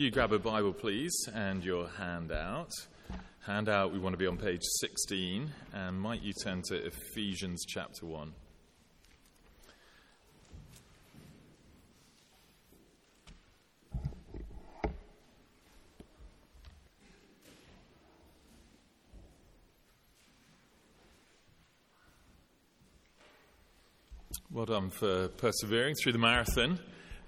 You grab a Bible, please, and your handout. Handout, we want to be on page 16, and might you turn to Ephesians chapter 1. Well done for persevering through the marathon.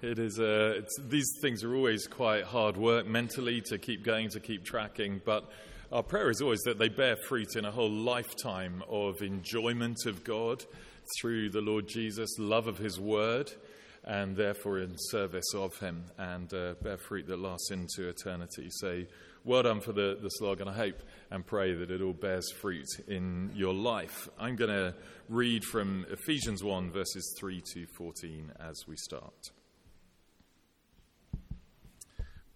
It is, uh, these things are always quite hard work mentally to keep going, to keep tracking, but our prayer is always that they bear fruit in a whole lifetime of enjoyment of God through the Lord Jesus, love of His Word, and therefore in service of Him, and uh, bear fruit that lasts into eternity. So, well done for the, the slog, and I hope and pray that it all bears fruit in your life. I'm going to read from Ephesians 1, verses 3 to 14 as we start.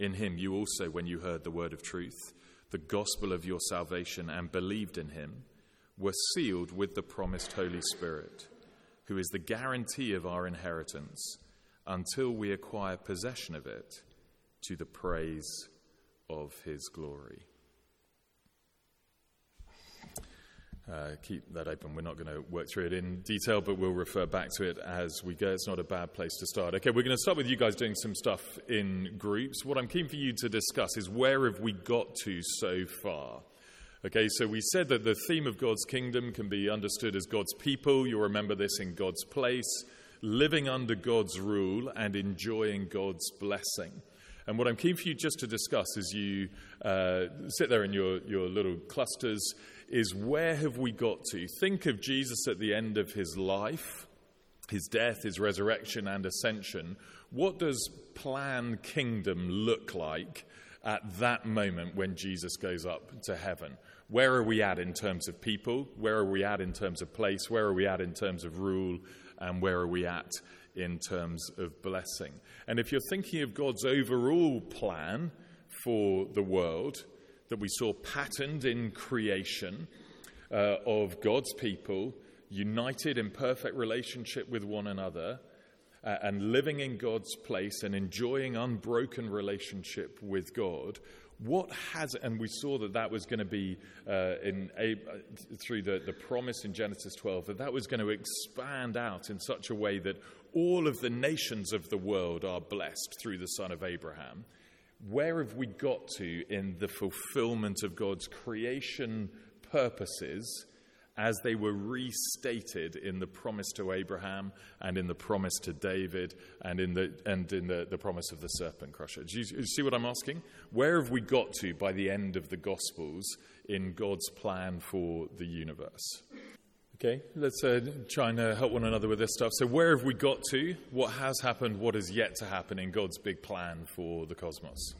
In him you also, when you heard the word of truth, the gospel of your salvation, and believed in him, were sealed with the promised Holy Spirit, who is the guarantee of our inheritance until we acquire possession of it to the praise of his glory. Uh, keep that open. We're not going to work through it in detail, but we'll refer back to it as we go. It's not a bad place to start. Okay, we're going to start with you guys doing some stuff in groups. What I'm keen for you to discuss is where have we got to so far? Okay, so we said that the theme of God's kingdom can be understood as God's people. You'll remember this in God's place, living under God's rule and enjoying God's blessing. And what I'm keen for you just to discuss as you uh, sit there in your, your little clusters is where have we got to? Think of Jesus at the end of his life, his death, his resurrection, and ascension. What does plan kingdom look like at that moment when Jesus goes up to heaven? Where are we at in terms of people? Where are we at in terms of place? Where are we at in terms of rule? And where are we at in terms of blessing? And if you're thinking of God's overall plan for the world, that we saw patterned in creation uh, of God's people united in perfect relationship with one another uh, and living in God's place and enjoying unbroken relationship with God. What has, and we saw that that was going to be uh, in through the, the promise in Genesis 12, that that was going to expand out in such a way that all of the nations of the world are blessed through the son of Abraham where have we got to in the fulfillment of God's creation purposes as they were restated in the promise to Abraham and in the promise to David and in the, and in the, the promise of the serpent crusher? Do you, you see what I'm asking? Where have we got to by the end of the Gospels in God's plan for the universe? Okay, let's uh, try and uh, help one another with this stuff. So, where have we got to? What has happened? What is yet to happen in God's big plan for the cosmos?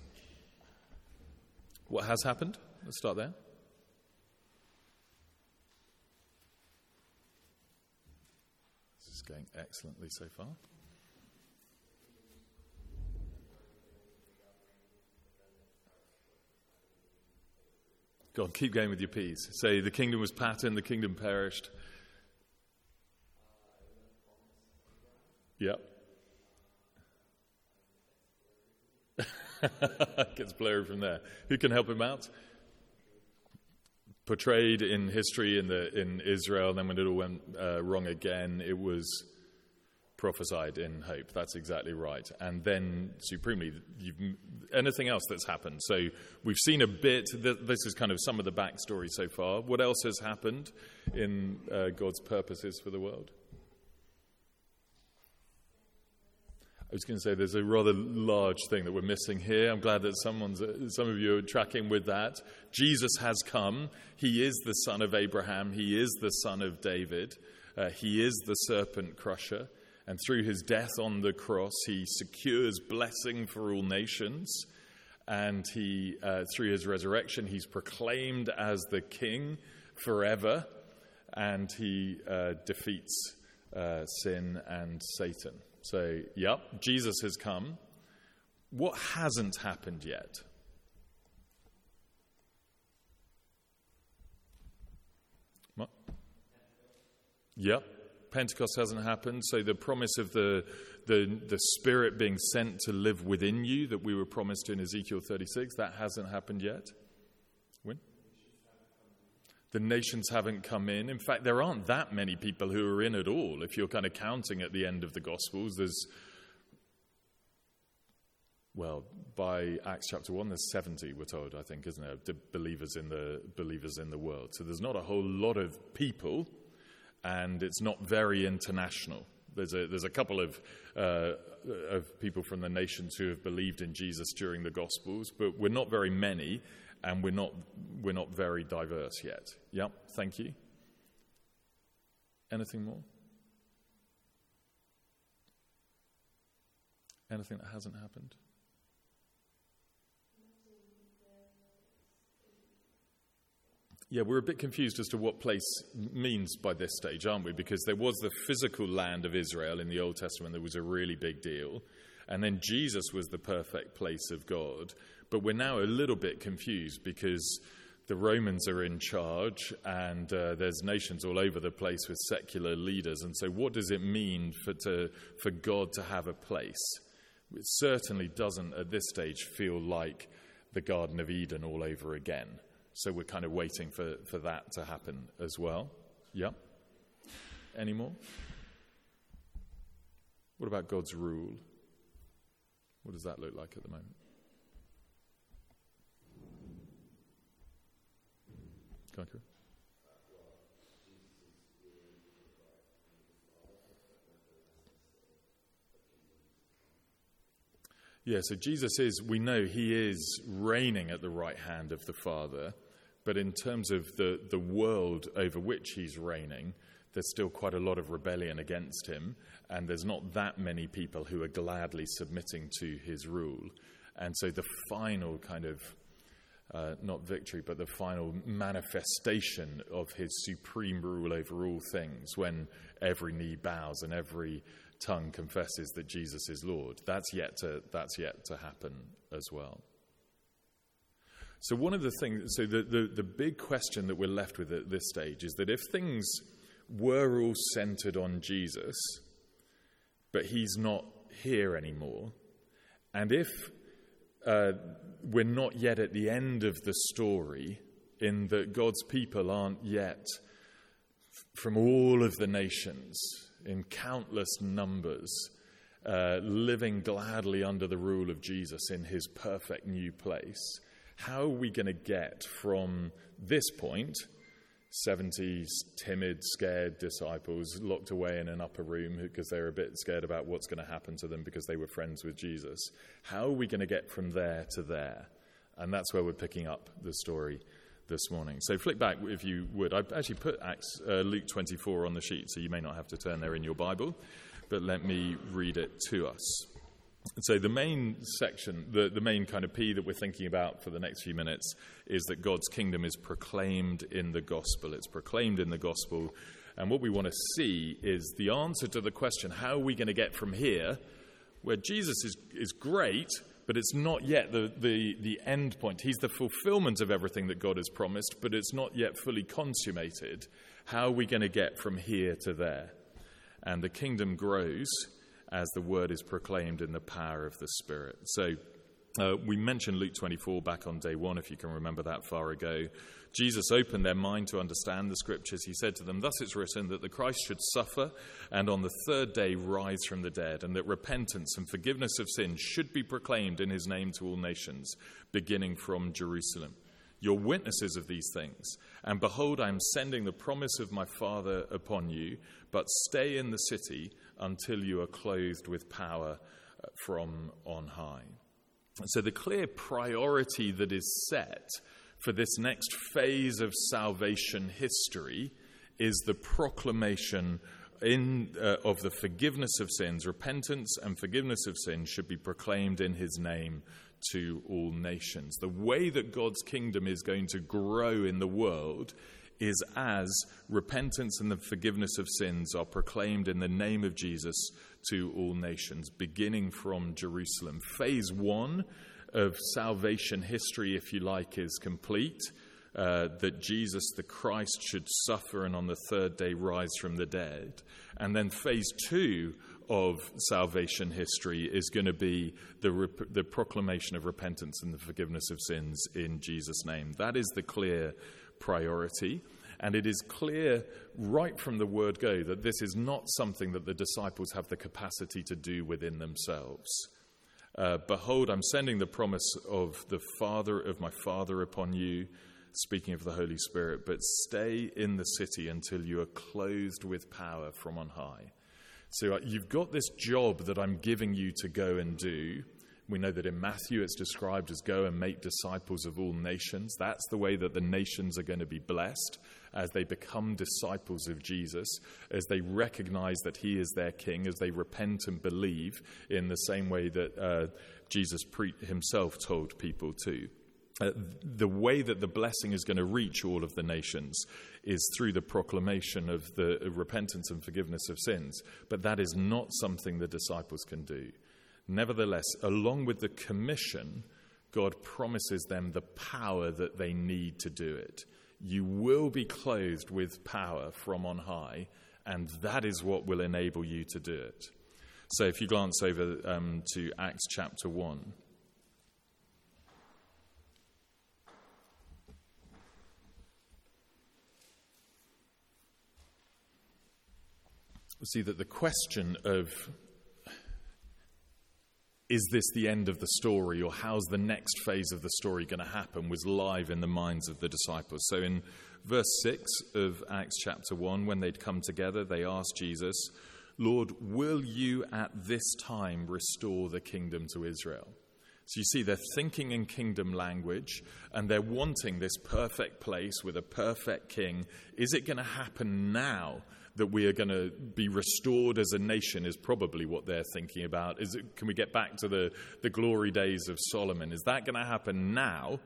What has happened? Let's start there. This is going excellently so far. God, keep going with your peace. Say, the kingdom was patterned, the kingdom perished. Yep. Gets blurry from there. Who can help him out? Portrayed in history in, the, in Israel, and then when it all went uh, wrong again, it was prophesied in hope. That's exactly right. And then, supremely, anything else that's happened. So we've seen a bit. This is kind of some of the backstory so far. What else has happened in uh, God's purposes for the world? I was going to say there's a rather large thing that we're missing here. I'm glad that someone's, some of you are tracking with that. Jesus has come. He is the son of Abraham. He is the son of David. Uh, he is the serpent crusher. And through his death on the cross, he secures blessing for all nations. And he, uh, through his resurrection, he's proclaimed as the king forever. And he uh, defeats uh, sin and Satan. So, yep, Jesus has come. What hasn't happened yet? What? Yep, Pentecost hasn't happened. So, the promise of the, the, the Spirit being sent to live within you that we were promised in Ezekiel 36, that hasn't happened yet. The nations haven't come in. In fact, there aren't that many people who are in at all. If you're kind of counting at the end of the Gospels, there's, well, by Acts chapter 1, there's 70, we're told, I think, isn't there, the believers in the, believers in the world. So there's not a whole lot of people, and it's not very international. There's a, there's a couple of, uh, of people from the nations who have believed in Jesus during the Gospels, but we're not very many, and we're not, we're not very diverse yet. Yep, thank you. Anything more? Anything that hasn't happened? Yeah, we're a bit confused as to what place means by this stage, aren't we? Because there was the physical land of Israel in the Old Testament that was a really big deal. And then Jesus was the perfect place of God. But we're now a little bit confused because the Romans are in charge and uh, there's nations all over the place with secular leaders. And so, what does it mean for, to, for God to have a place? It certainly doesn't at this stage feel like the Garden of Eden all over again. So, we're kind of waiting for, for that to happen as well. Yeah? Any more? What about God's rule? What does that look like at the moment? Yeah, so Jesus is, we know he is reigning at the right hand of the Father, but in terms of the, the world over which he's reigning, there's still quite a lot of rebellion against him, and there's not that many people who are gladly submitting to his rule. And so the final kind of uh, not victory, but the final manifestation of his supreme rule over all things when every knee bows and every tongue confesses that Jesus is Lord. That's yet to, that's yet to happen as well. So, one of the things, so the, the, the big question that we're left with at this stage is that if things were all centered on Jesus, but he's not here anymore, and if uh, we're not yet at the end of the story, in that God's people aren't yet from all of the nations in countless numbers, uh, living gladly under the rule of Jesus in his perfect new place. How are we going to get from this point 70 timid, scared disciples locked away in an upper room because they were a bit scared about what's going to happen to them because they were friends with Jesus. How are we going to get from there to there? And that's where we're picking up the story this morning. So flick back if you would. I've actually put Acts, uh, Luke 24 on the sheet, so you may not have to turn there in your Bible, but let me read it to us. So, the main section, the, the main kind of P that we're thinking about for the next few minutes is that God's kingdom is proclaimed in the gospel. It's proclaimed in the gospel. And what we want to see is the answer to the question how are we going to get from here, where Jesus is, is great, but it's not yet the, the, the end point. He's the fulfillment of everything that God has promised, but it's not yet fully consummated. How are we going to get from here to there? And the kingdom grows as the word is proclaimed in the power of the Spirit. So uh, we mentioned Luke 24 back on day one, if you can remember that far ago. Jesus opened their mind to understand the scriptures. He said to them, Thus it's written that the Christ should suffer and on the third day rise from the dead, and that repentance and forgiveness of sins should be proclaimed in his name to all nations, beginning from Jerusalem. You're witnesses of these things. And behold, I am sending the promise of my Father upon you, but stay in the city until you are clothed with power uh, from on high. So, the clear priority that is set for this next phase of salvation history is the proclamation in, uh, of the forgiveness of sins. Repentance and forgiveness of sins should be proclaimed in his name to all nations. The way that God's kingdom is going to grow in the world is as repentance and the forgiveness of sins are proclaimed in the name of Jesus to all nations, beginning from Jerusalem. Phase one of salvation history, if you like, is complete. Uh, that Jesus the Christ should suffer and on the third day rise from the dead. And then phase two of salvation history is going to be the, rep- the proclamation of repentance and the forgiveness of sins in Jesus' name. That is the clear priority. And it is clear right from the word go that this is not something that the disciples have the capacity to do within themselves. Uh, Behold, I'm sending the promise of the Father of my Father upon you, speaking of the Holy Spirit, but stay in the city until you are clothed with power from on high. So uh, you've got this job that I'm giving you to go and do. We know that in Matthew it's described as go and make disciples of all nations. That's the way that the nations are going to be blessed as they become disciples of Jesus, as they recognize that he is their king, as they repent and believe in the same way that uh, Jesus pre- himself told people to. Uh, the way that the blessing is going to reach all of the nations is through the proclamation of the repentance and forgiveness of sins. But that is not something the disciples can do. Nevertheless, along with the commission, God promises them the power that they need to do it. You will be clothed with power from on high, and that is what will enable you to do it. So if you glance over um, to Acts chapter 1. We see that the question of is this the end of the story or how's the next phase of the story going to happen was live in the minds of the disciples. So in verse 6 of Acts chapter 1, when they'd come together, they asked Jesus, Lord, will you at this time restore the kingdom to Israel? So you see, they're thinking in kingdom language and they're wanting this perfect place with a perfect king. Is it going to happen now? That we are going to be restored as a nation is probably what they're thinking about. Is it, can we get back to the, the glory days of Solomon? Is that going to happen now?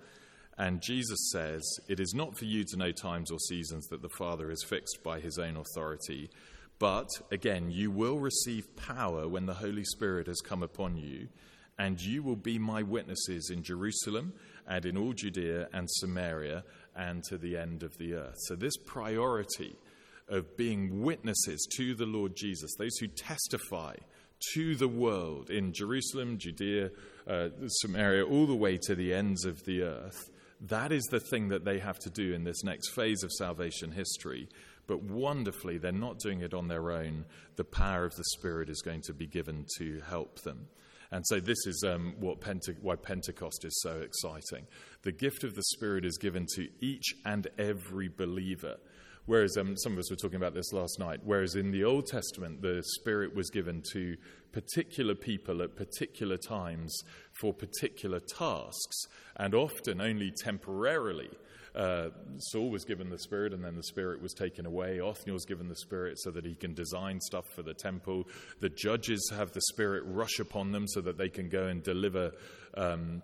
And Jesus says, It is not for you to know times or seasons that the Father is fixed by his own authority. But again, you will receive power when the Holy Spirit has come upon you, and you will be my witnesses in Jerusalem and in all Judea and Samaria and to the end of the earth. So, this priority of being witnesses to the Lord Jesus, those who testify to the world in Jerusalem, Judea, uh, Samaria, all the way to the ends of the earth. That is the thing that they have to do in this next phase of salvation history. But wonderfully, they're not doing it on their own. The power of the Spirit is going to be given to help them. And so, this is um, what Pente- why Pentecost is so exciting. The gift of the Spirit is given to each and every believer. Whereas um, some of us were talking about this last night, whereas in the Old Testament, the Spirit was given to particular people at particular times for particular tasks, and often only temporarily. Uh, Saul was given the Spirit, and then the Spirit was taken away. Othniel was given the Spirit so that he can design stuff for the temple. The judges have the Spirit rush upon them so that they can go and deliver um,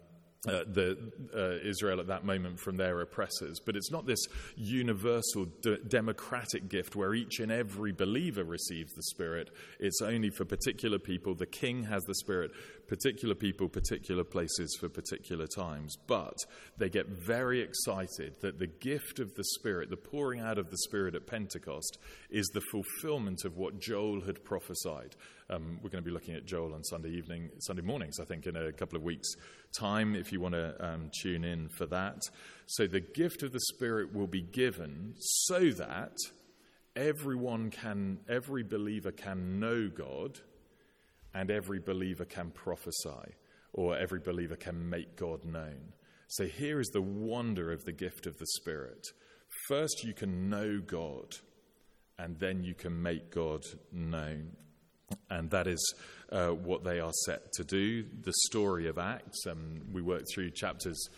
uh, the, uh, Israel at that moment from their oppressors. But it's not this universal democratic gift where each and every believer receives the Spirit. It's only for particular people. The king has the Spirit, particular people, particular places for particular times. But they get very excited that the gift of the Spirit, the pouring out of the Spirit at Pentecost, is the fulfillment of what Joel had prophesied. Um, we're going to be looking at Joel on Sunday evening, Sunday mornings, I think, in a couple of weeks' time, if you want to um, tune in for that. So the gift of the Spirit will be given so that everyone can, every believer can know God, and every believer can prophesy, or every believer can make God known. So here is the wonder of the gift of the Spirit. First, you can know God, and then you can make God known. And that is uh, what they are set to do. The story of Acts, um, we worked through chapters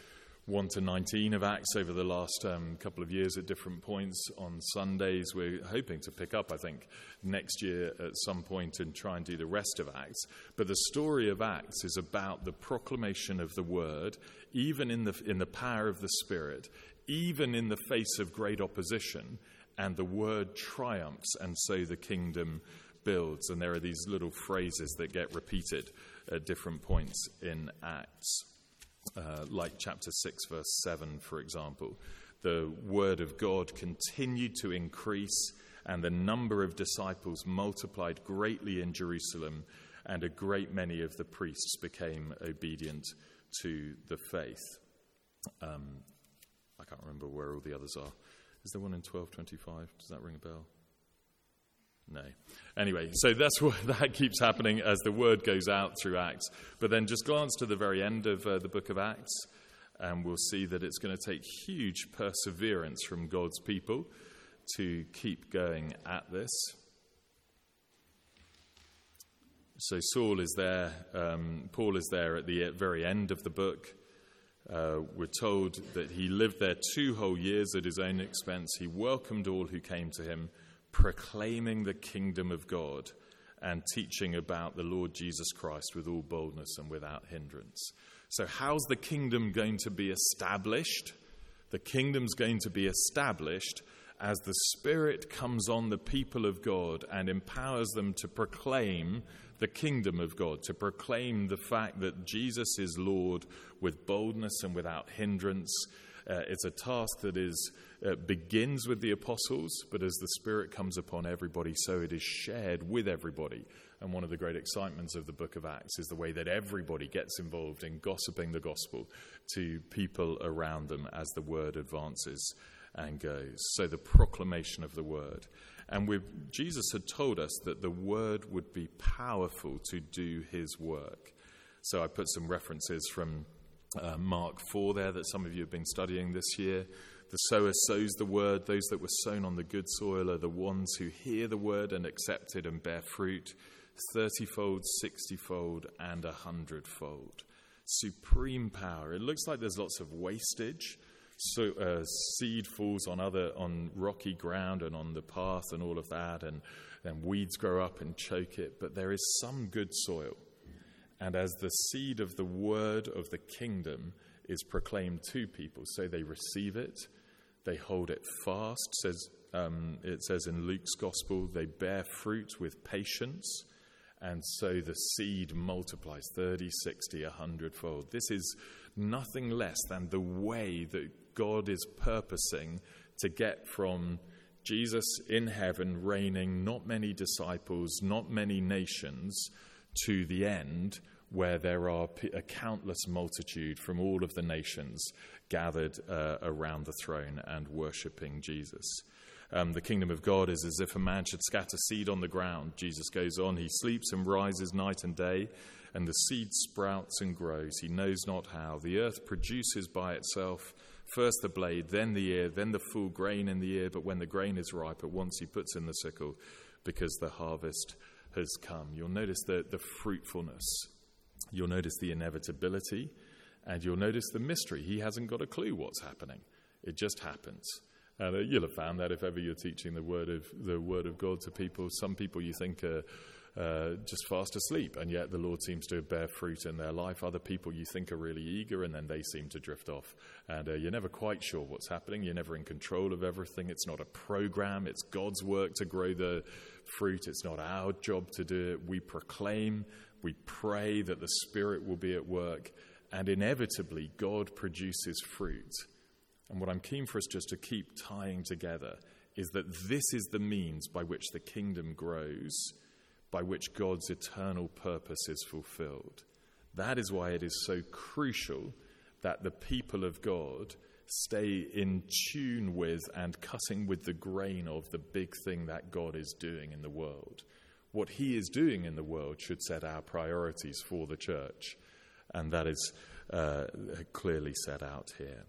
1 to 19 of Acts over the last um, couple of years at different points on Sundays. We're hoping to pick up, I think, next year at some point and try and do the rest of Acts. But the story of Acts is about the proclamation of the word, even in the, in the power of the Spirit, even in the face of great opposition, and the word triumphs, and so the kingdom builds. And there are these little phrases that get repeated at different points in Acts, uh, like chapter 6, verse 7, for example. The word of God continued to increase, and the number of disciples multiplied greatly in Jerusalem, and a great many of the priests became obedient to the faith. Um, I can't remember where all the others are. Is there one in 1225? Does that ring a bell? No. Anyway, so that's what that keeps happening as the word goes out through Acts. But then just glance to the very end of uh, the book of Acts, and we'll see that it's going to take huge perseverance from God's people to keep going at this. So Saul is there, um, Paul is there at the very end of the book. Uh, we're told that he lived there two whole years at his own expense. He welcomed all who came to him proclaiming the kingdom of God and teaching about the Lord Jesus Christ with all boldness and without hindrance. So, how's the kingdom going to be established? The kingdom's going to be established as the Spirit comes on the people of God and empowers them to proclaim the kingdom of God, to proclaim the fact that Jesus is Lord with boldness and without hindrance. Uh, it's a task that is uh, begins with the apostles, but as the Spirit comes upon everybody, so it is shared with everybody. And one of the great excitements of the book of Acts is the way that everybody gets involved in gossiping the gospel to people around them as the word advances and goes. So the proclamation of the word. And Jesus had told us that the word would be powerful to do his work. So I put some references from uh, Mark 4 there that some of you have been studying this year. The sower sows the word. Those that were sown on the good soil are the ones who hear the word and accept it and bear fruit thirtyfold, sixtyfold, and a hundredfold. Supreme power. It looks like there's lots of wastage. So uh, seed falls on other on rocky ground and on the path and all of that, and then weeds grow up and choke it. But there is some good soil, and as the seed of the word of the kingdom is proclaimed to people, so they receive it they hold it fast. Says, um, it says in Luke's gospel, they bear fruit with patience. And so the seed multiplies 30, 60, 100 fold. This is nothing less than the way that God is purposing to get from Jesus in heaven, reigning, not many disciples, not many nations, to the end where there are a countless multitude from all of the nations gathered uh, around the throne and worshipping Jesus. Um, the kingdom of God is as if a man should scatter seed on the ground. Jesus goes on, he sleeps and rises night and day, and the seed sprouts and grows. He knows not how. The earth produces by itself first the blade, then the ear, then the full grain in the ear. But when the grain is ripe, at once he puts in the sickle because the harvest has come. You'll notice the, the fruitfulness, you'll notice the inevitability and you'll notice the mystery. He hasn't got a clue what's happening. It just happens. And uh, you'll have found that if ever you're teaching the word of the word of God to people, some people you think are uh, just fast asleep, and yet the Lord seems to bear fruit in their life. Other people you think are really eager, and then they seem to drift off. And uh, you're never quite sure what's happening. You're never in control of everything. It's not a program, it's God's work to grow the fruit. It's not our job to do it. We proclaim, we pray that the Spirit will be at work, and inevitably, God produces fruit. And what I'm keen for us just to keep tying together is that this is the means by which the kingdom grows by which God's eternal purpose is fulfilled. That is why it is so crucial that the people of God stay in tune with and cutting with the grain of the big thing that God is doing in the world. What He is doing in the world should set our priorities for the church, and that is uh, clearly set out here.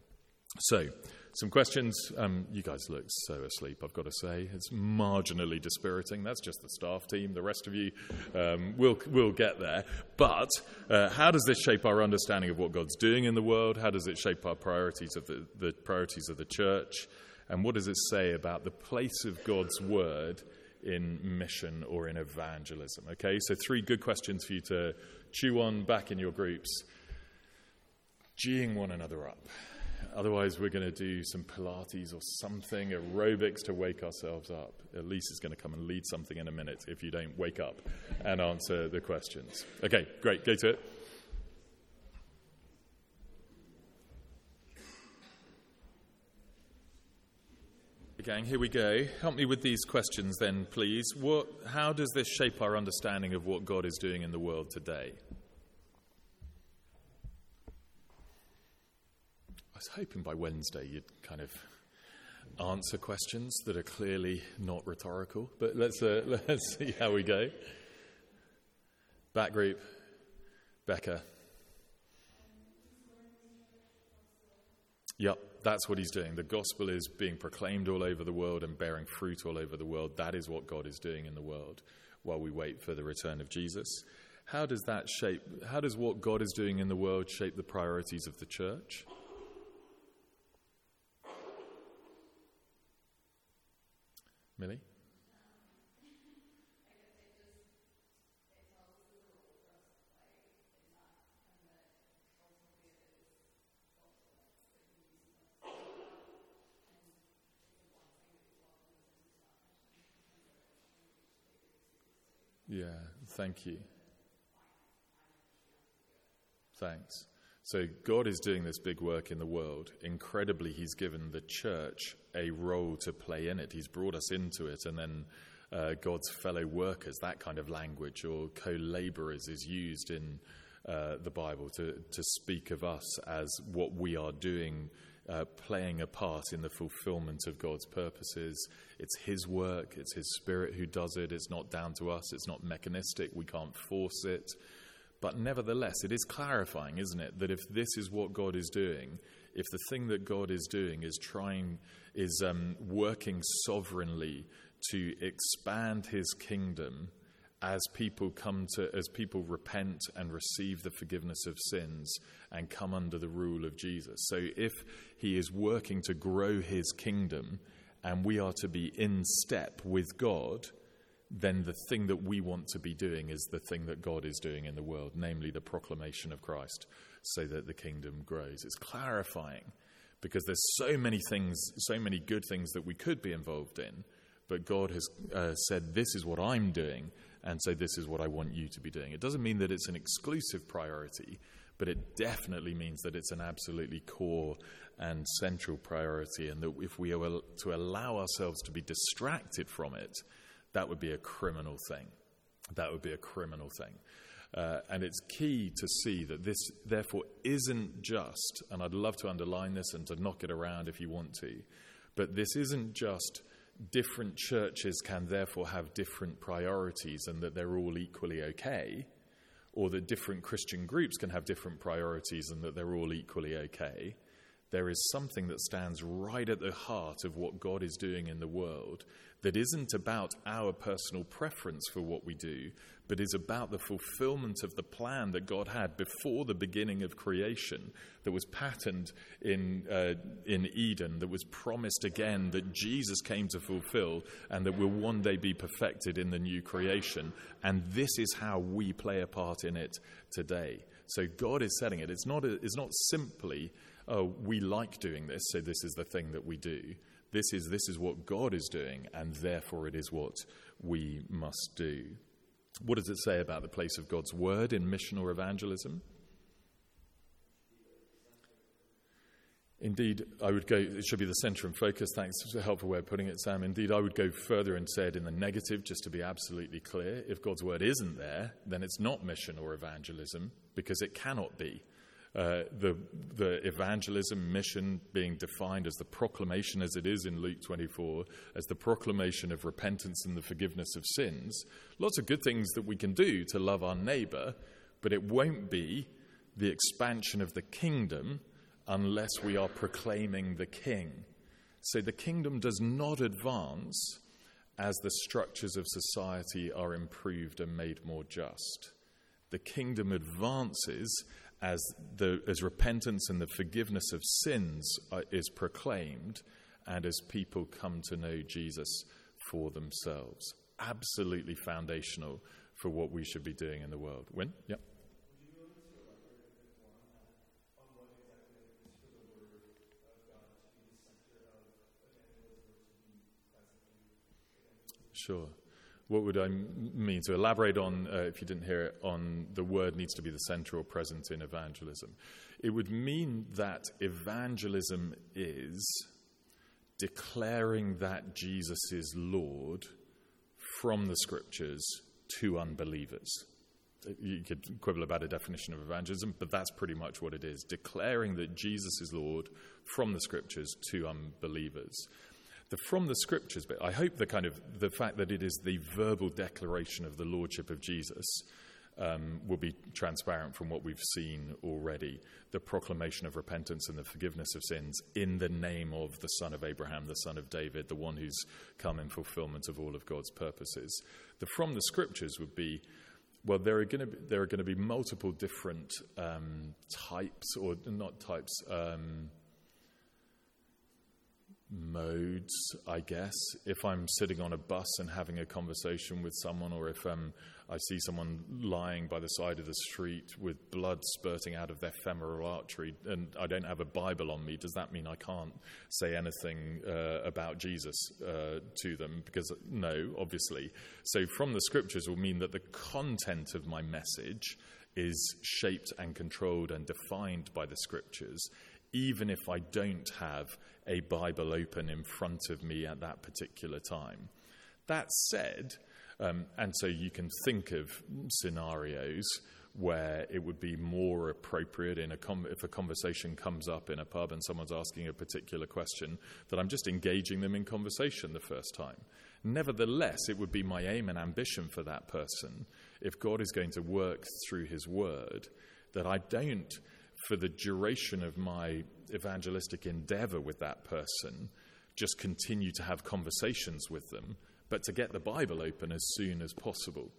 So, some questions. Um, you guys look so asleep, I've got to say. It's marginally dispiriting. That's just the staff team. The rest of you um, will will get there. But uh, how does this shape our understanding of what God's doing in the world? How does it shape our priorities of the, the priorities of the church? And what does it say about the place of God's word in mission or in evangelism? Okay, so three good questions for you to chew on back in your groups. Geeing one another up. Otherwise, we're going to do some Pilates or something, aerobics to wake ourselves up. Elise is going to come and lead something in a minute if you don't wake up and answer the questions. Okay, great. Go to it. Gang, here we go. Help me with these questions then, please. What, how does this shape our understanding of what God is doing in the world today? I was hoping by Wednesday you'd kind of answer questions that are clearly not rhetorical, but let's, uh, let's see how we go. Back group, Becca. Yep, that's what he's doing. The gospel is being proclaimed all over the world and bearing fruit all over the world. That is what God is doing in the world while we wait for the return of Jesus. How does that shape, how does what God is doing in the world shape the priorities of the church? Millie? Yeah, thank you. Thanks. So, God is doing this big work in the world. Incredibly, He's given the church a role to play in it. He's brought us into it, and then uh, God's fellow workers, that kind of language, or co laborers, is used in uh, the Bible to, to speak of us as what we are doing, uh, playing a part in the fulfillment of God's purposes. It's His work, it's His Spirit who does it. It's not down to us, it's not mechanistic, we can't force it. But nevertheless, it is clarifying, isn't it, that if this is what God is doing, if the thing that God is doing is trying, is um, working sovereignly to expand his kingdom as people come to, as people repent and receive the forgiveness of sins and come under the rule of Jesus. So if he is working to grow his kingdom and we are to be in step with God, then the thing that we want to be doing is the thing that God is doing in the world, namely the proclamation of Christ, so that the kingdom grows. It's clarifying because there's so many things, so many good things that we could be involved in, but God has uh, said, This is what I'm doing, and so this is what I want you to be doing. It doesn't mean that it's an exclusive priority, but it definitely means that it's an absolutely core and central priority, and that if we are to allow ourselves to be distracted from it, that would be a criminal thing. That would be a criminal thing. Uh, and it's key to see that this, therefore, isn't just, and I'd love to underline this and to knock it around if you want to, but this isn't just different churches can therefore have different priorities and that they're all equally okay, or that different Christian groups can have different priorities and that they're all equally okay. there is something that stands right at the heart of what God is doing in the world that isn't about our personal preference for what we do, but is about the fulfillment of the plan that God had before the beginning of creation, that was patterned in, uh, in Eden, that was promised again, that Jesus came to fulfill, and that will one day be perfected in the new creation. And this is how we play a part in it today. So God is setting it. It's not, a, it's not simply, oh, we like doing this, so this is the thing that we do. This is, this is what God is doing, and therefore it is what we must do. What does it say about the place of God's word in mission or evangelism? Indeed, I would go, it should be the centre and focus. Thanks for a helpful way of putting it, Sam. Indeed, I would go further and say it in the negative, just to be absolutely clear. If God's word isn't there, then it's not mission or evangelism, because it cannot be. Uh, the, the evangelism mission being defined as the proclamation, as it is in Luke 24, as the proclamation of repentance and the forgiveness of sins. Lots of good things that we can do to love our neighbour, but it won't be the expansion of the kingdom unless we are proclaiming the king. So the kingdom does not advance as the structures of society are improved and made more just. The kingdom advances as, the, as repentance and the forgiveness of sins are, is proclaimed and as people come to know Jesus for themselves. Absolutely foundational for what we should be doing in the world. When? Yeah. Sure what would I mean? To elaborate on, uh, if you didn't hear it, on the word needs to be the center or present in evangelism. It would mean that evangelism is declaring that Jesus is Lord from the scriptures to unbelievers. You could quibble about a definition of evangelism, but that's pretty much what it is declaring that Jesus is Lord from the scriptures to unbelievers the from the scriptures bit, I hope the kind of the fact that it is the verbal declaration of the lordship of Jesus um, will be transparent from what we've seen already. The proclamation of repentance and the forgiveness of sins in the name of the Son of Abraham, the Son of David, the one who's come in fulfillment of all of God's purposes. The from the scriptures would be well, there are going to be, there are going to be multiple different um, types, or not types. Um, modes, I guess. If I'm sitting on a bus and having a conversation with someone, or if um, I see someone lying by the side of the street with blood spurting out of their femoral artery, and I don't have a Bible on me, does that mean I can't say anything uh, about Jesus uh, to them? Because, no, obviously. So, from the scriptures will mean that the content of my message is shaped and controlled and defined by the scriptures, even if I don't have a Bible open in front of me at that particular time. That said, um, and so you can think of scenarios where it would be more appropriate in a com- if a conversation comes up in a pub and someone's asking a particular question that I'm just engaging them in conversation the first time. Nevertheless, it would be my aim and ambition for that person, if God is going to work through his word, that I don't for the duration of my evangelistic endeavor with that person, just continue to have conversations with them, but to get the Bible open as soon as possible.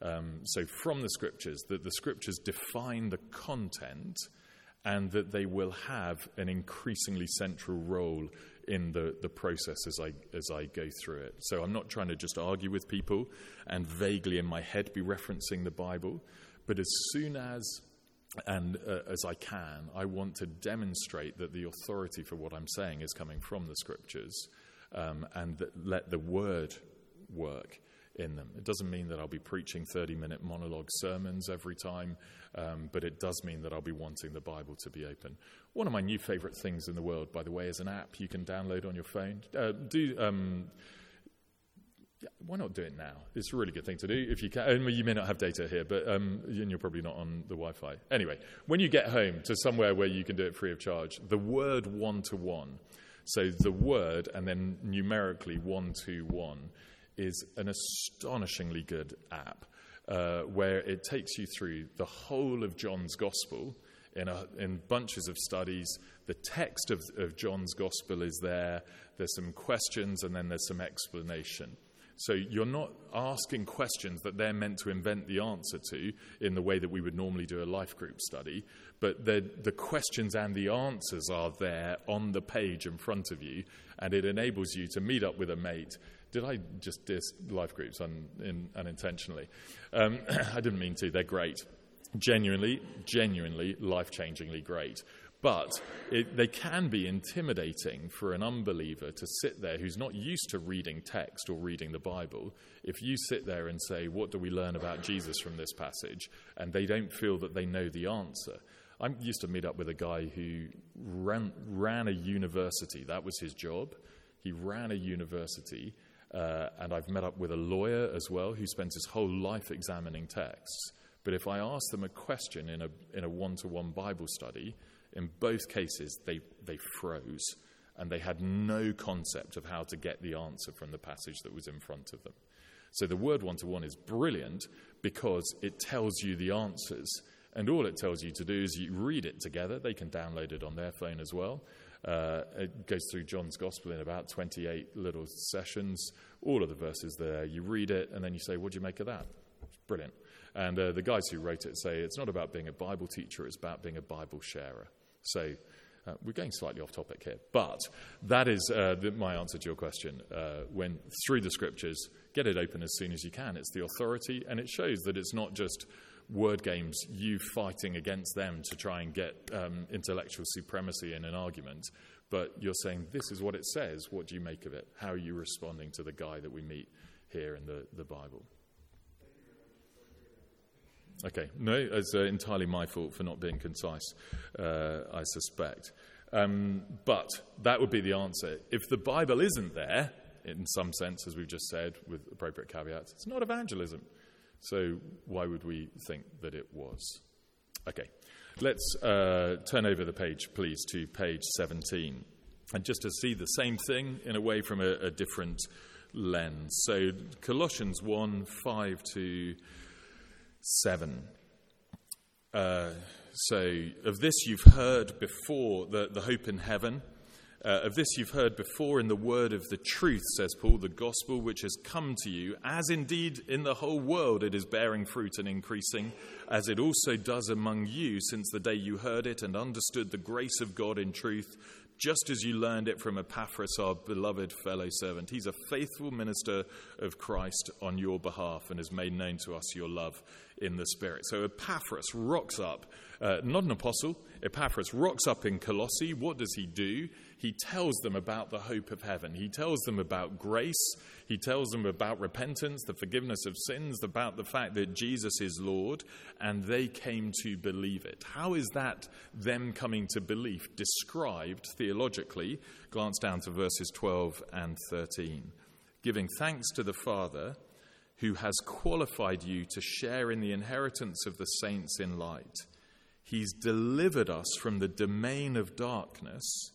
Um, so, from the scriptures, that the scriptures define the content and that they will have an increasingly central role in the, the process as I, as I go through it. So, I'm not trying to just argue with people and vaguely in my head be referencing the Bible, but as soon as and uh, as I can, I want to demonstrate that the authority for what I'm saying is coming from the scriptures um, and let the word work in them. It doesn't mean that I'll be preaching 30 minute monologue sermons every time, um, but it does mean that I'll be wanting the Bible to be open. One of my new favorite things in the world, by the way, is an app you can download on your phone. Uh, do. Um, yeah, why not do it now? It's a really good thing to do if you can. And you may not have data here, but um, and you're probably not on the Wi-Fi. Anyway, when you get home to somewhere where you can do it free of charge, the word one to one, so the word and then numerically one to one, is an astonishingly good app uh, where it takes you through the whole of John's Gospel in, a, in bunches of studies. The text of, of John's gospel is there. There's some questions and then there's some explanation. So you're not asking questions that they're meant to invent the answer to in the way that we would normally do a life group study, but the, questions and the answers are there on the page in front of you, and it enables you to meet up with a mate. Did I just diss life groups un, in, unintentionally? Um, I didn't mean to, they're great. Genuinely, genuinely, life changingly great. But it, they can be intimidating for an unbeliever to sit there who's not used to reading text or reading the Bible. If you sit there and say, What do we learn about Jesus from this passage? and they don't feel that they know the answer. I used to meet up with a guy who ran, ran a university, that was his job. He ran a university, uh, and I've met up with a lawyer as well who spends his whole life examining texts. But if I ask them a question in a, in a one-to-one Bible study, in both cases, they, they froze and they had no concept of how to get the answer from the passage that was in front of them. So the word one to one is brilliant because it tells you the answers. And all it tells you to do is you read it together. They can download it on their phone as well. Uh, it goes through John's Gospel in about 28 little sessions. All of the verses there. You read it and then you say, What do you make of that? It's brilliant. And uh, the guys who wrote it say it's not about being a Bible teacher, it's about being a Bible sharer. So uh, we're going slightly off topic here, but that is uh, the, my answer to your question. Uh, when through the scriptures, get it open as soon as you can. It's the authority, and it shows that it's not just word games, you fighting against them to try and get um, intellectual supremacy in an argument, but you're saying, This is what it says. What do you make of it? How are you responding to the guy that we meet here in the, the Bible? Okay, no, it's uh, entirely my fault for not being concise, uh, I suspect. Um, but that would be the answer. If the Bible isn't there, in some sense, as we've just said, with appropriate caveats, it's not evangelism. So why would we think that it was? Okay, let's uh, turn over the page, please, to page 17. And just to see the same thing in a way from a, a different lens. So Colossians 1 5 to 7. Uh, so, of this you've heard before, the, the hope in heaven. Uh, of this you've heard before in the word of the truth, says Paul, the gospel which has come to you, as indeed in the whole world it is bearing fruit and increasing, as it also does among you since the day you heard it and understood the grace of God in truth, just as you learned it from Epaphras, our beloved fellow servant. He's a faithful minister of Christ on your behalf and has made known to us your love in the Spirit. So Epaphras rocks up, uh, not an apostle, Epaphras rocks up in Colossae. What does he do? he tells them about the hope of heaven. He tells them about grace. He tells them about repentance, the forgiveness of sins, about the fact that Jesus is Lord, and they came to believe it. How is that them coming to belief described theologically? Glance down to verses 12 and 13. Giving thanks to the Father who has qualified you to share in the inheritance of the saints in light. He's delivered us from the domain of darkness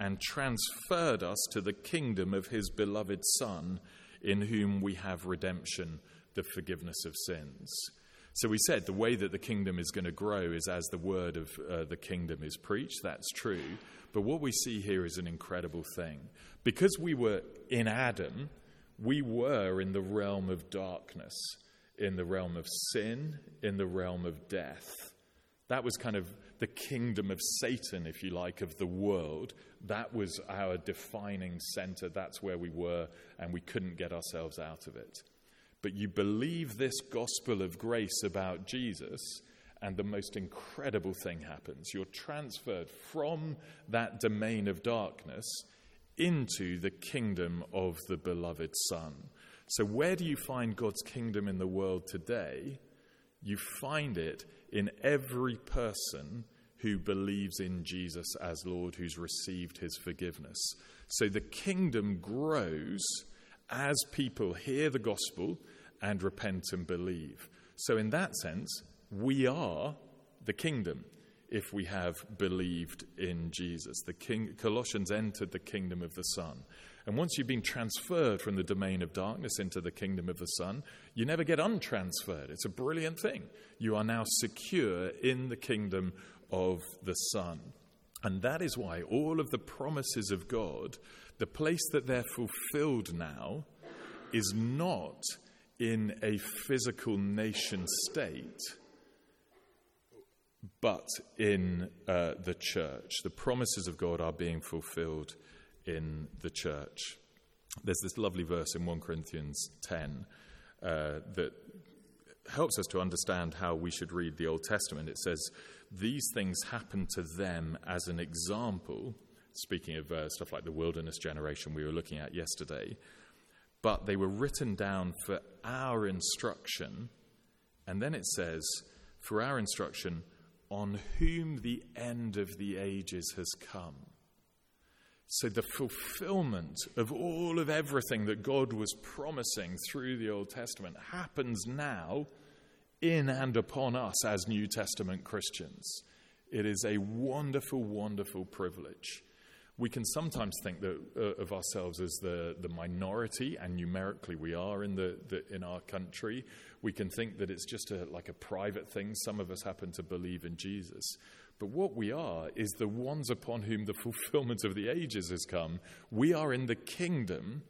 and transferred us to the kingdom of his beloved Son, in whom we have redemption, the forgiveness of sins. So we said the way that the kingdom is going to grow is as the word of uh, the kingdom is preached. That's true. But what we see here is an incredible thing. Because we were in Adam, we were in the realm of darkness, in the realm of sin, in the realm of death. That was kind of the kingdom of Satan, if you like, of the world. That was our defining center. That's where we were, and we couldn't get ourselves out of it. But you believe this gospel of grace about Jesus, and the most incredible thing happens. You're transferred from that domain of darkness into the kingdom of the beloved Son. So, where do you find God's kingdom in the world today? You find it in every person who believes in Jesus as Lord, who's received his forgiveness. So the kingdom grows as people hear the gospel and repent and believe. So, in that sense, we are the kingdom if we have believed in Jesus. The king, Colossians entered the kingdom of the Son. And once you've been transferred from the domain of darkness into the kingdom of the Son, you never get untransferred. It's a brilliant thing. You are now secure in the kingdom of the Son. And that is why all of the promises of God, the place that they're fulfilled now, is not in a physical nation state, but in uh, the church. The promises of God are being fulfilled in the church. There's this lovely verse in 1 Corinthians 10 uh, that helps us to understand how we should read the Old Testament. It says, These things happen to them as an example, speaking of uh, stuff like the wilderness generation we were looking at yesterday, but they were written down for our instruction. And then it says, For our instruction, on whom the end of the ages has come. So, the fulfillment of all of everything that God was promising through the Old Testament happens now in and upon us as New Testament Christians. It is a wonderful, wonderful privilege. We can sometimes think that, uh, of ourselves as the, the minority, and numerically we are in, the, the, in our country. We can think that it's just a, like a private thing. Some of us happen to believe in Jesus. But what we are is the ones upon whom the fulfillment of the ages has come. We are in the kingdom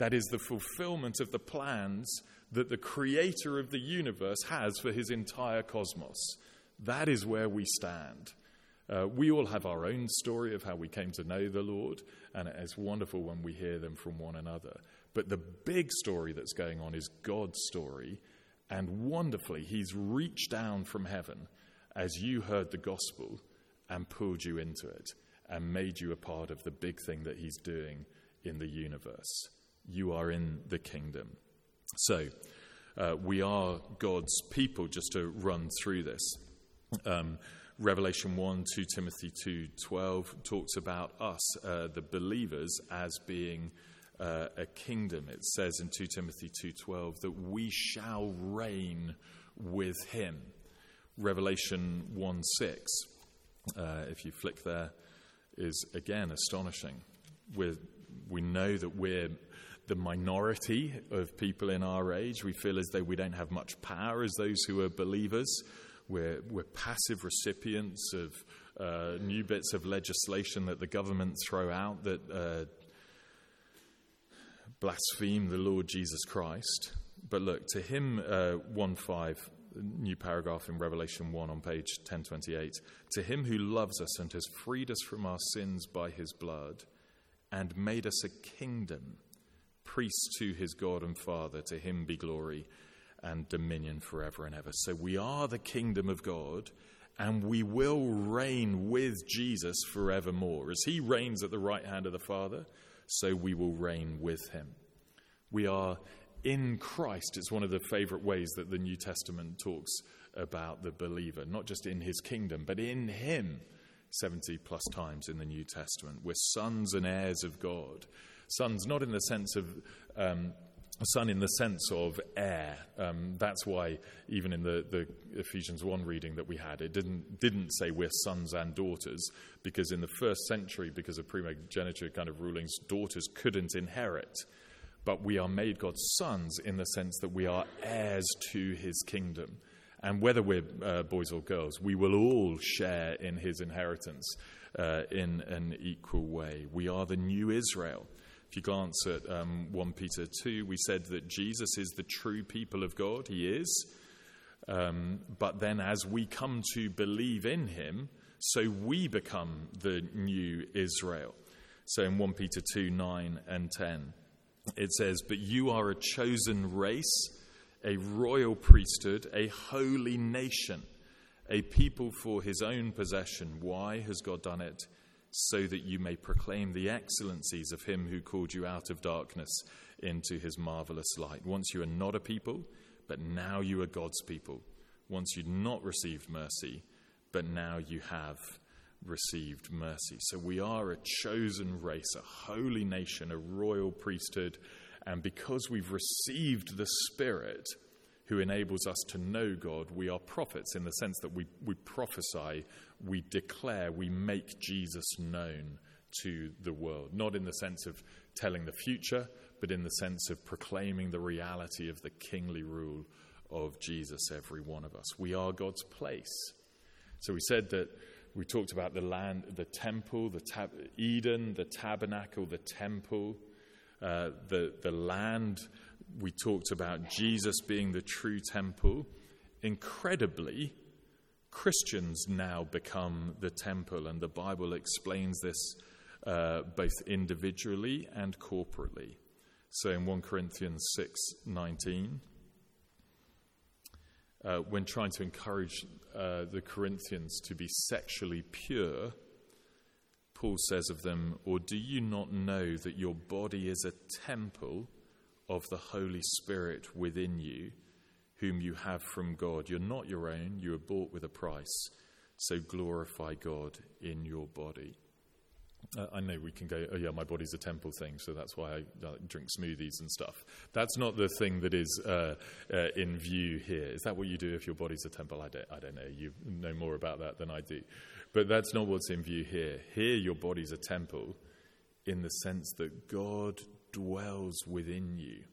that is the fulfillment of the plans that the creator of the universe has for his entire cosmos. That is where we stand. Uh, we all have our own story of how we came to know the Lord, and it's wonderful when we hear them from one another. But the big story that's going on is God's story, and wonderfully, He's reached down from heaven as you heard the gospel and pulled you into it and made you a part of the big thing that He's doing in the universe. You are in the kingdom. So, uh, we are God's people, just to run through this. Um, Revelation 1, 2 Timothy 2 12 talks about us, uh, the believers, as being uh, a kingdom. It says in 2 Timothy 2:12 that we shall reign with him. Revelation 1 6, uh, if you flick there, is again astonishing. We're, we know that we're the minority of people in our age. We feel as though we don't have much power as those who are believers. We're, we're passive recipients of uh, new bits of legislation that the government throw out that uh, blaspheme the Lord Jesus Christ. But look, to him, uh, 1 5, new paragraph in Revelation 1 on page 1028, to him who loves us and has freed us from our sins by his blood and made us a kingdom, priests to his God and Father, to him be glory and dominion forever and ever. So we are the kingdom of God, and we will reign with Jesus forevermore. As he reigns at the right hand of the Father, so we will reign with him. We are in Christ. It's one of the favorite ways that the New Testament talks about the believer, not just in his kingdom, but in him. 70 plus times in the New Testament. We're sons and heirs of God. Sons, not in the sense of um, son in the sense of heir. Um, that's why even in the, the Ephesians 1 reading that we had, it didn't, didn't say we're sons and daughters, because in the first century, because of primogeniture kind of rulings, daughters couldn't inherit. But we are made God's sons in the sense that we are heirs to his kingdom. And whether we're uh, boys or girls, we will all share in his inheritance uh, in an equal way. We are the new Israel. If you glance at um, 1 Peter 2, we said that Jesus is the true people of God. He is. Um, but then as we come to believe in him, so we become the new Israel. So in 1 Peter 2 9 and 10, it says, But you are a chosen race, a royal priesthood, a holy nation, a people for his own possession. Why has God done it? So that you may proclaim the excellencies of him who called you out of darkness into his marvelous light. Once you are not a people, but now you are God's people. Once you'd not received mercy, but now you have received mercy. So we are a chosen race, a holy nation, a royal priesthood. And because we've received the Spirit, who enables us to know God, we are prophets in the sense that we, we prophesy, we declare, we make Jesus known to the world. Not in the sense of telling the future, but in the sense of proclaiming the reality of the kingly rule of Jesus, every one of us. We are God's place. So we said that we talked about the land, the temple, the tab- Eden, the tabernacle, the temple, uh, the, the land. We talked about Jesus being the true temple. Incredibly, Christians now become the temple, and the Bible explains this uh, both individually and corporately. So in 1 Corinthians 6 19, uh, when trying to encourage uh, the Corinthians to be sexually pure, Paul says of them, Or do you not know that your body is a temple of the Holy Spirit within you, whom you have from God? You're not your own, you were bought with a price, so glorify God in your body. Uh, I know we can go, oh yeah, my body's a temple thing, so that's why I uh, drink smoothies and stuff. That's not the thing that is uh, uh, in view here. Is that what you do if your body's a temple? I don't, I don't know. You know more about that than I do. But that's not what's in view here. Here, your body's a temple in the sense that God dwells within you.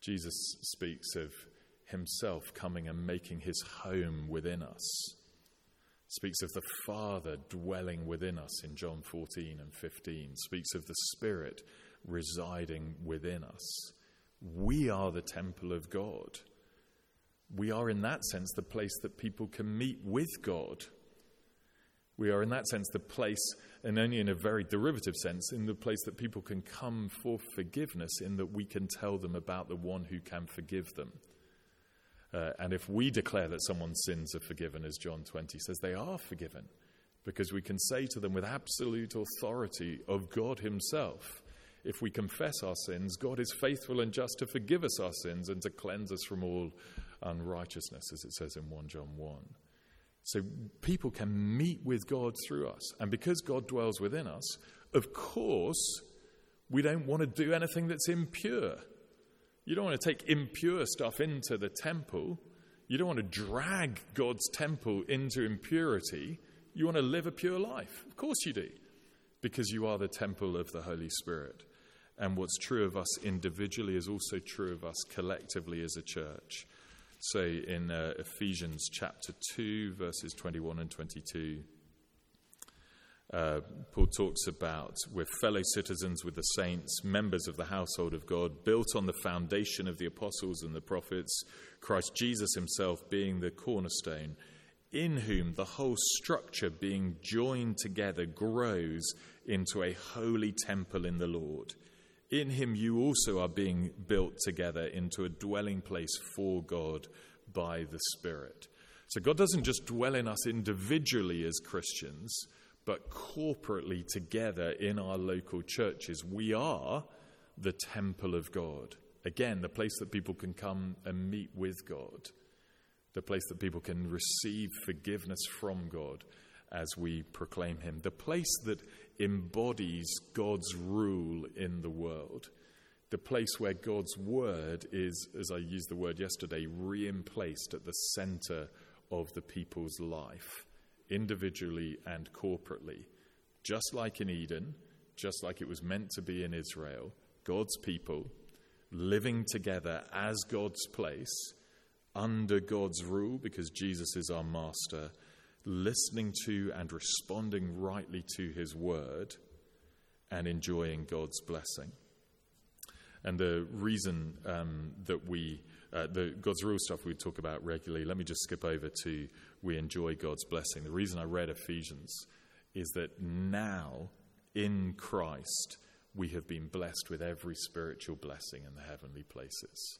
Jesus speaks of himself coming and making his home within us speaks of the Father dwelling within us in John 14 and 15, speaks of the Spirit residing within us. We are the temple of God. We are, in that sense, the place that people can meet with God. We are, in that sense, the place, and only in a very derivative sense, in the place that people can come for forgiveness, in that we can tell them about the one who can forgive them. Uh, and if we declare that someone's sins are forgiven, as John 20 says, they are forgiven. Because we can say to them with absolute authority of God Himself, if we confess our sins, God is faithful and just to forgive us our sins and to cleanse us from all unrighteousness, as it says in 1 John 1. So people can meet with God through us. And because God dwells within us, of course, we don't want to do anything that's impure. You don't want to take impure stuff into the temple. You don't want to drag God's temple into impurity. You want to live a pure life. Of course you do, because you are the temple of the Holy Spirit. And what's true of us individually is also true of us collectively as a church. So in uh, Ephesians chapter 2, verses 21 and 22. Uh, Paul talks about we're fellow citizens with the saints, members of the household of God, built on the foundation of the apostles and the prophets, Christ Jesus himself being the cornerstone, in whom the whole structure being joined together grows into a holy temple in the Lord. In him you also are being built together into a dwelling place for God by the Spirit. So God doesn't just dwell in us individually as Christians but corporately together in our local churches. We are the temple of God. Again, the place that people can come and meet with God, the place that people can receive forgiveness from God as we proclaim Him, the place that embodies God's rule in the world, the place where God's word is, as I used the word yesterday, reemplaced at the center of the people's life individually and corporately. Just like in Eden, just like it was meant to be in Israel, God's people living together as God's place, under God's rule, because Jesus is our master, listening to and responding rightly to his word, and enjoying God's blessing. And the reason um, that we, uh, the God's rule stuff we talk about regularly, let me just skip over to we enjoy God's blessing. The reason I read Ephesians is that now in Christ we have been blessed with every spiritual blessing in the heavenly places.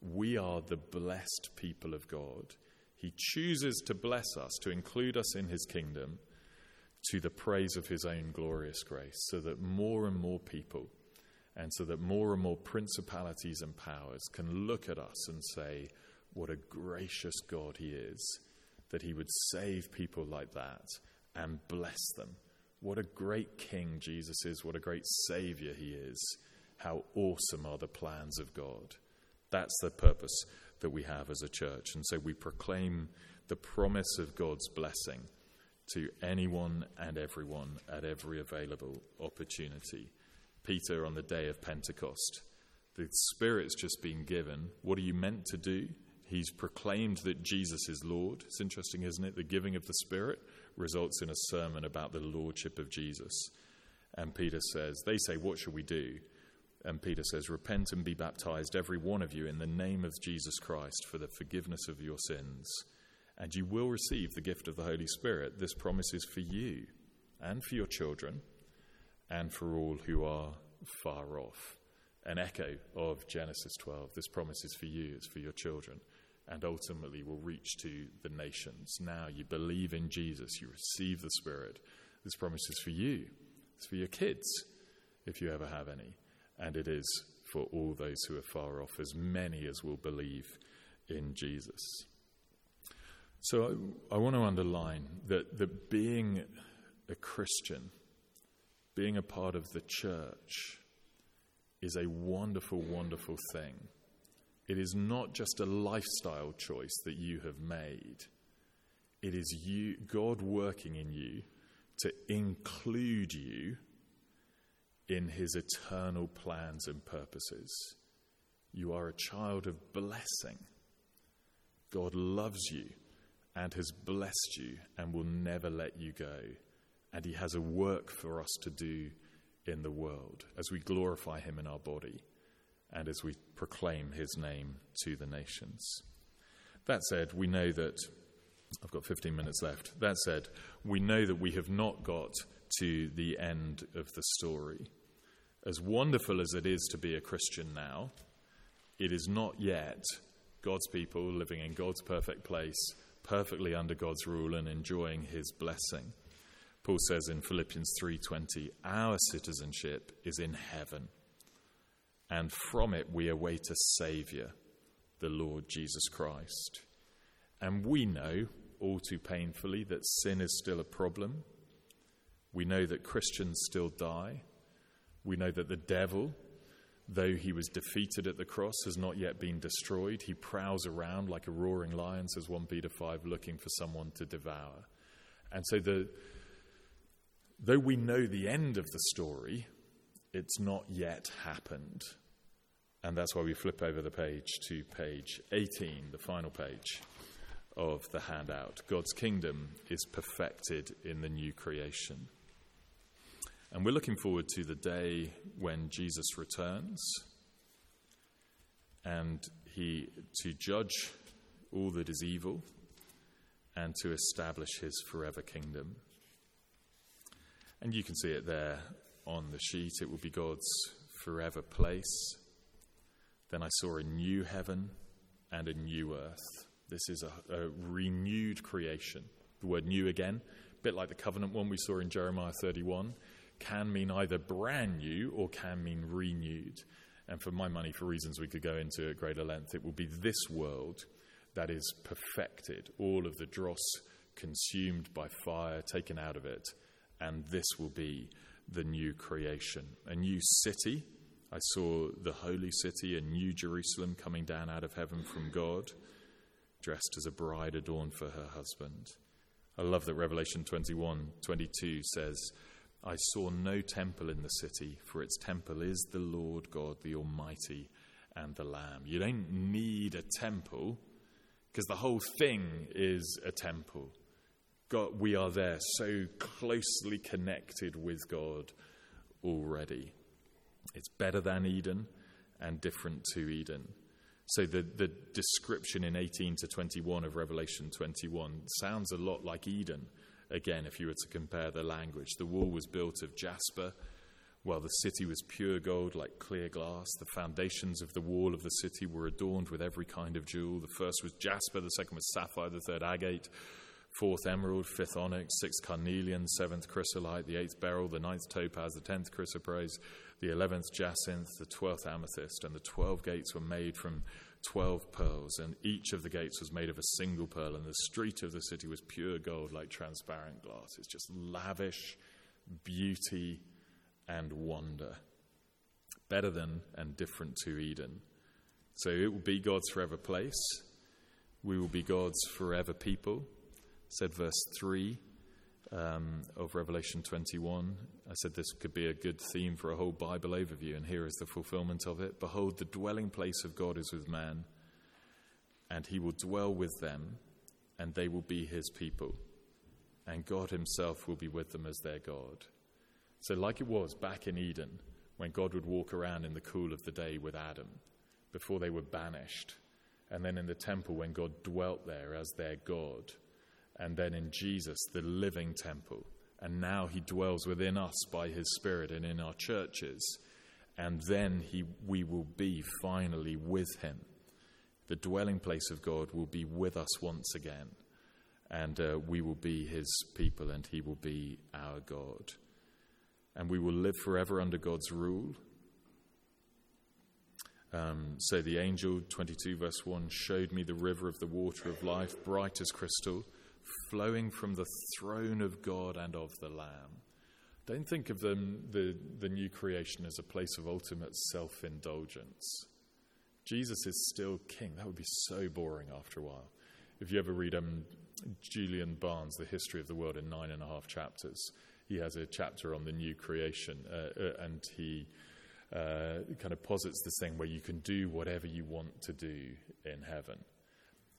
We are the blessed people of God. He chooses to bless us, to include us in his kingdom, to the praise of his own glorious grace, so that more and more people and so that more and more principalities and powers can look at us and say, What a gracious God he is that he would save people like that and bless them. What a great king Jesus is. What a great savior he is. How awesome are the plans of God. That's the purpose that we have as a church. And so we proclaim the promise of God's blessing to anyone and everyone at every available opportunity. Peter, on the day of Pentecost, the Spirit's just been given. What are you meant to do? He's proclaimed that Jesus is Lord. It's interesting, isn't it? The giving of the Spirit results in a sermon about the Lordship of Jesus. And Peter says, They say, What shall we do? And Peter says, Repent and be baptized, every one of you, in the name of Jesus Christ for the forgiveness of your sins, and you will receive the gift of the Holy Spirit. This promise is for you and for your children and for all who are far off. An echo of Genesis 12. This promise is for you, it's for your children, and ultimately will reach to the nations. Now you believe in Jesus, you receive the Spirit. This promise is for you, it's for your kids, if you ever have any, and it is for all those who are far off, as many as will believe in Jesus. So I, I want to underline that, that being a Christian, being a part of the church, is a wonderful, wonderful thing. It is not just a lifestyle choice that you have made. It is you, God working in you to include you in his eternal plans and purposes. You are a child of blessing. God loves you and has blessed you and will never let you go. And He has a work for us to do in the world as we glorify Him in our body and as we proclaim His name to the nations. That said, we know that. I've got 15 minutes left. That said, we know that we have not got to the end of the story. As wonderful as it is to be a Christian now, it is not yet God's people living in God's perfect place perfectly under God's rule and enjoying his blessing. Paul says in Philippians 3:20, "Our citizenship is in heaven, and from it we await a savior, the Lord Jesus Christ." And we know all too painfully that sin is still a problem. We know that Christians still die. We know that the devil though he was defeated at the cross, has not yet been destroyed. He prowls around like a roaring lion, says 1 Peter 5, looking for someone to devour. And so, the, though we know the end of the story, it's not yet happened. And that's why we flip over the page to page 18, the final page of the handout. God's kingdom is perfected in the new creation. And we're looking forward to the day when Jesus returns and he to judge all that is evil and to establish his forever kingdom. And you can see it there on the sheet. It will be God's forever place. Then I saw a new heaven and a new earth. This is a, a renewed creation. The word new again, a bit like the covenant one we saw in Jeremiah 31 can mean either brand new or can mean renewed. And for my money, for reasons we could go into at greater length, it will be this world that is perfected, all of the dross consumed by fire, taken out of it, and this will be the new creation. A new city. I saw the holy city, a new Jerusalem coming down out of heaven from God, dressed as a bride adorned for her husband. I love that Revelation 21 22 says, I saw no temple in the city, for its temple is the Lord God, the Almighty, and the Lamb. You don't need a temple because the whole thing is a temple. God, we are there so closely connected with God already. It's better than Eden and different to Eden. So the, the description in 18 to 21 of Revelation 21 sounds a lot like Eden again, if you were to compare the language. The wall was built of jasper, while the city was pure gold like clear glass. The foundations of the wall of the city were adorned with every kind of jewel. The first was jasper, the second was sapphire, the third agate, fourth emerald, fifth onyx, sixth carnelian, seventh chrysolite, the eighth beryl, the ninth topaz, the tenth chrysoprase, the eleventh jacinth, the twelfth amethyst, and the twelve gates were made from 12 pearls, and each of the gates was made of a single pearl, and the street of the city was pure gold like transparent glass. It's just lavish beauty and wonder. Better than and different to Eden. So it will be God's forever place. We will be God's forever people. Said verse 3 um, of Revelation 21. I said this could be a good theme for a whole Bible overview, and here is the fulfillment of it. Behold, the dwelling place of God is with man, and he will dwell with them, and they will be his people. And God himself will be with them as their God. So, like it was back in Eden, when God would walk around in the cool of the day with Adam before they were banished, and then in the temple when God dwelt there as their God, and then in Jesus, the living temple. And now he dwells within us by his Spirit and in our churches. And then he, we will be finally with him the dwelling place of God will be with us once again, and uh, we will be his people, and he will be our God. And we will live forever under God's rule. Um, so the angel, 22 verse 1, showed me the river of the water of life, bright as crystal, flowing from the throne of God and of the Lamb. Don't think of them, the, the new creation as a place of ultimate self indulgence. Jesus is still king. That would be so boring after a while. If you ever read um, Julian Barnes, The History of the World, in nine and a half chapters, he has a chapter on the new creation, uh, uh, and he uh, kind of posits this thing where you can do whatever you want to do in heaven.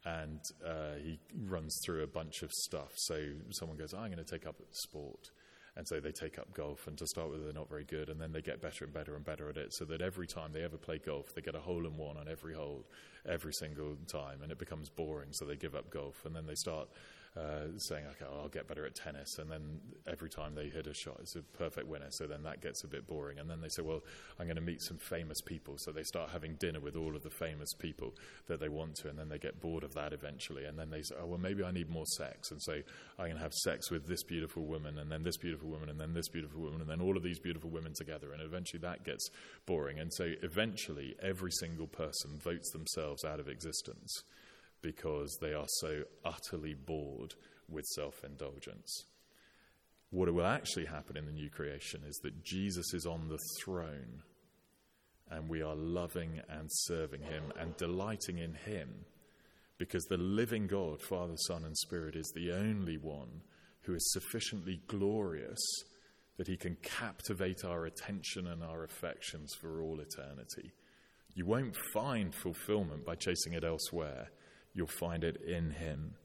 And uh, he runs through a bunch of stuff. So someone goes, oh, I'm going to take up sport. And so they take up golf, and to start with, they're not very good, and then they get better and better and better at it, so that every time they ever play golf, they get a hole in one on every hole, every single time, and it becomes boring, so they give up golf, and then they start uh, saying, okay, I'll get better at tennis. And then every time they hit a shot, it's a perfect winner. So then that gets a bit boring. And then they say, well, I'm going to meet some famous people. So they start having dinner with all of the famous people that they want to. And then they get bored of that eventually. And then they say, oh, well, maybe I need more sex. And so I'm going to have sex with this beautiful woman, and then this beautiful woman, and then this beautiful woman, and then all of these beautiful women together. And eventually that gets boring. And so eventually every single person votes themselves out of existence because they are so utterly bored with self indulgence. What will actually happen in the new creation is that Jesus is on the throne and we are loving and serving him and delighting in him because the living God, Father, Son, and Spirit, is the only one who is sufficiently glorious that he can captivate our attention and our affections for all eternity. You won't find fulfillment by chasing it elsewhere you'll find it in Him.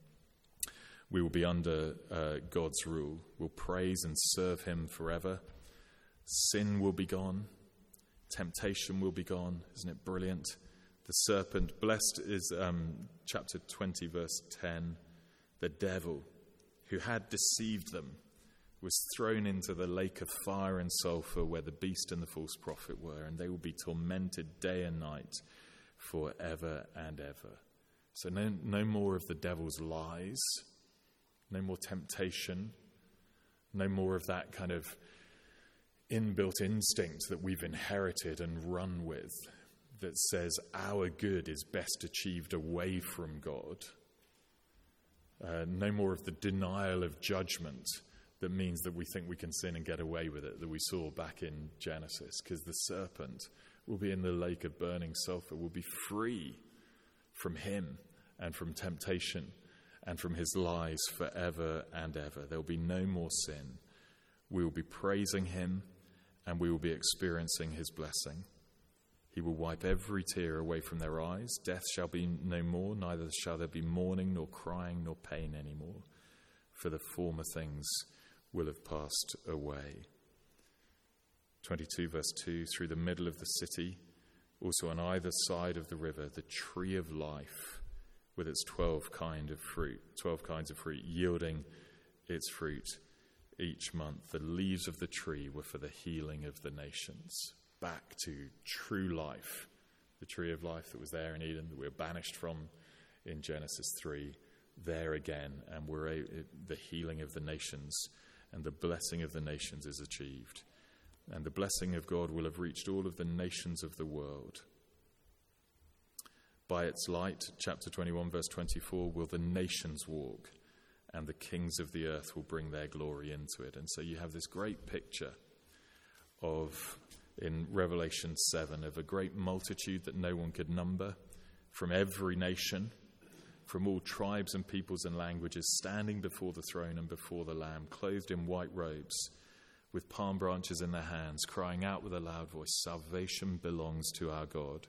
We will be under uh, God's rule. We'll praise and serve Him forever. Sin will be gone. Temptation will be gone. Isn't it brilliant? The serpent, blessed is um, chapter 20, verse 10. The devil who had deceived them was thrown into the lake of fire and sulfur where the beast and the false prophet were, and they will be tormented day and night forever and ever. So, no, no more of the devil's lies, no more temptation, no more of that kind of inbuilt instinct that we've inherited and run with that says our good is best achieved away from God. Uh, no more of the denial of judgment that means that we think we can sin and get away with it that we saw back in Genesis, because the serpent will be in the lake of burning sulfur, will be free from him and from temptation and from his lies forever and ever. There will be no more sin. We will be praising him and we will be experiencing his blessing. He will wipe every tear away from their eyes. Death shall be no more, neither shall there be mourning, nor crying, nor pain anymore, for the former things will have passed away. 22, verse 2 Through the middle of the city, also on either side of the river, the tree of life with its 12 kind of fruit, 12 kinds of fruit, yielding its fruit each month. The leaves of the tree were for the healing of the nations. Back to true life, the tree of life that was there in Eden, that we were banished from in Genesis 3, there again, and we're a, the healing of the nations and the blessing of the nations is achieved. And the blessing of God will have reached all of the nations of the world. By its light, chapter 21, verse 24, will the nations walk, and the kings of the earth will bring their glory into it. And so you have this great picture of, in Revelation 7, of a great multitude that no one could number from every nation, from all tribes and peoples and languages, standing before the throne and before the Lamb, clothed in white robes, with palm branches in their hands, crying out with a loud voice Salvation belongs to our God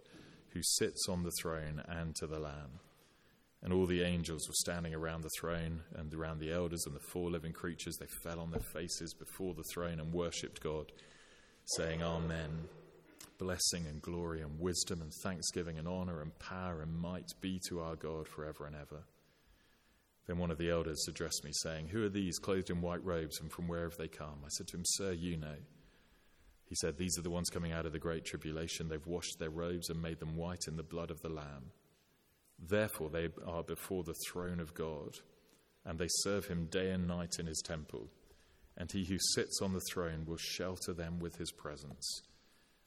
who sits on the throne and to the Lamb. And all the angels were standing around the throne and around the elders and the four living creatures. They fell on their faces before the throne and worshipped God, saying, Amen. Blessing and glory and wisdom and thanksgiving and honor and power and might be to our God forever and ever. Then one of the elders addressed me, saying, Who are these clothed in white robes and from where have they come? I said to him, Sir, you know. He said, These are the ones coming out of the great tribulation. They've washed their robes and made them white in the blood of the Lamb. Therefore, they are before the throne of God, and they serve him day and night in his temple. And he who sits on the throne will shelter them with his presence.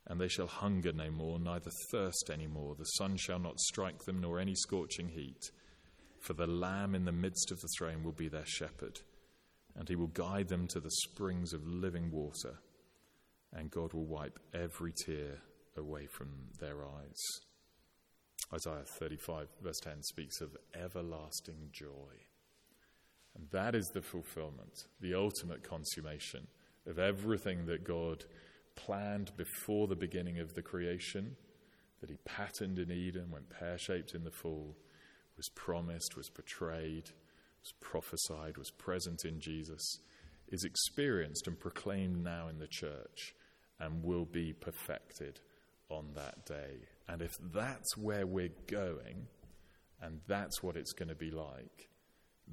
And they shall hunger no more, neither thirst any more. The sun shall not strike them, nor any scorching heat. For the Lamb in the midst of the throne will be their shepherd, and he will guide them to the springs of living water and God will wipe every tear away from their eyes. Isaiah 35, verse 10, speaks of everlasting joy. And that is the fulfillment, the ultimate consummation of everything that God planned before the beginning of the creation, that He patterned in Eden, went pear shaped in the fall, was promised, was portrayed, was prophesied, was present in Jesus, is experienced and proclaimed now in the church and will be perfected on that day. And if that's where we're going, and that's what it's going to be like,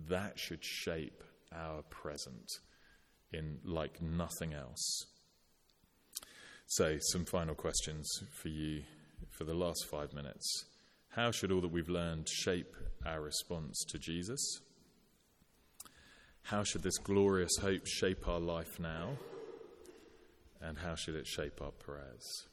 that should shape our present in like nothing else. So, some final questions for you for the last five minutes. How should all that we've learned shape our response to Jesus? How should this glorious hope shape our life now? and how should it shape our prayers?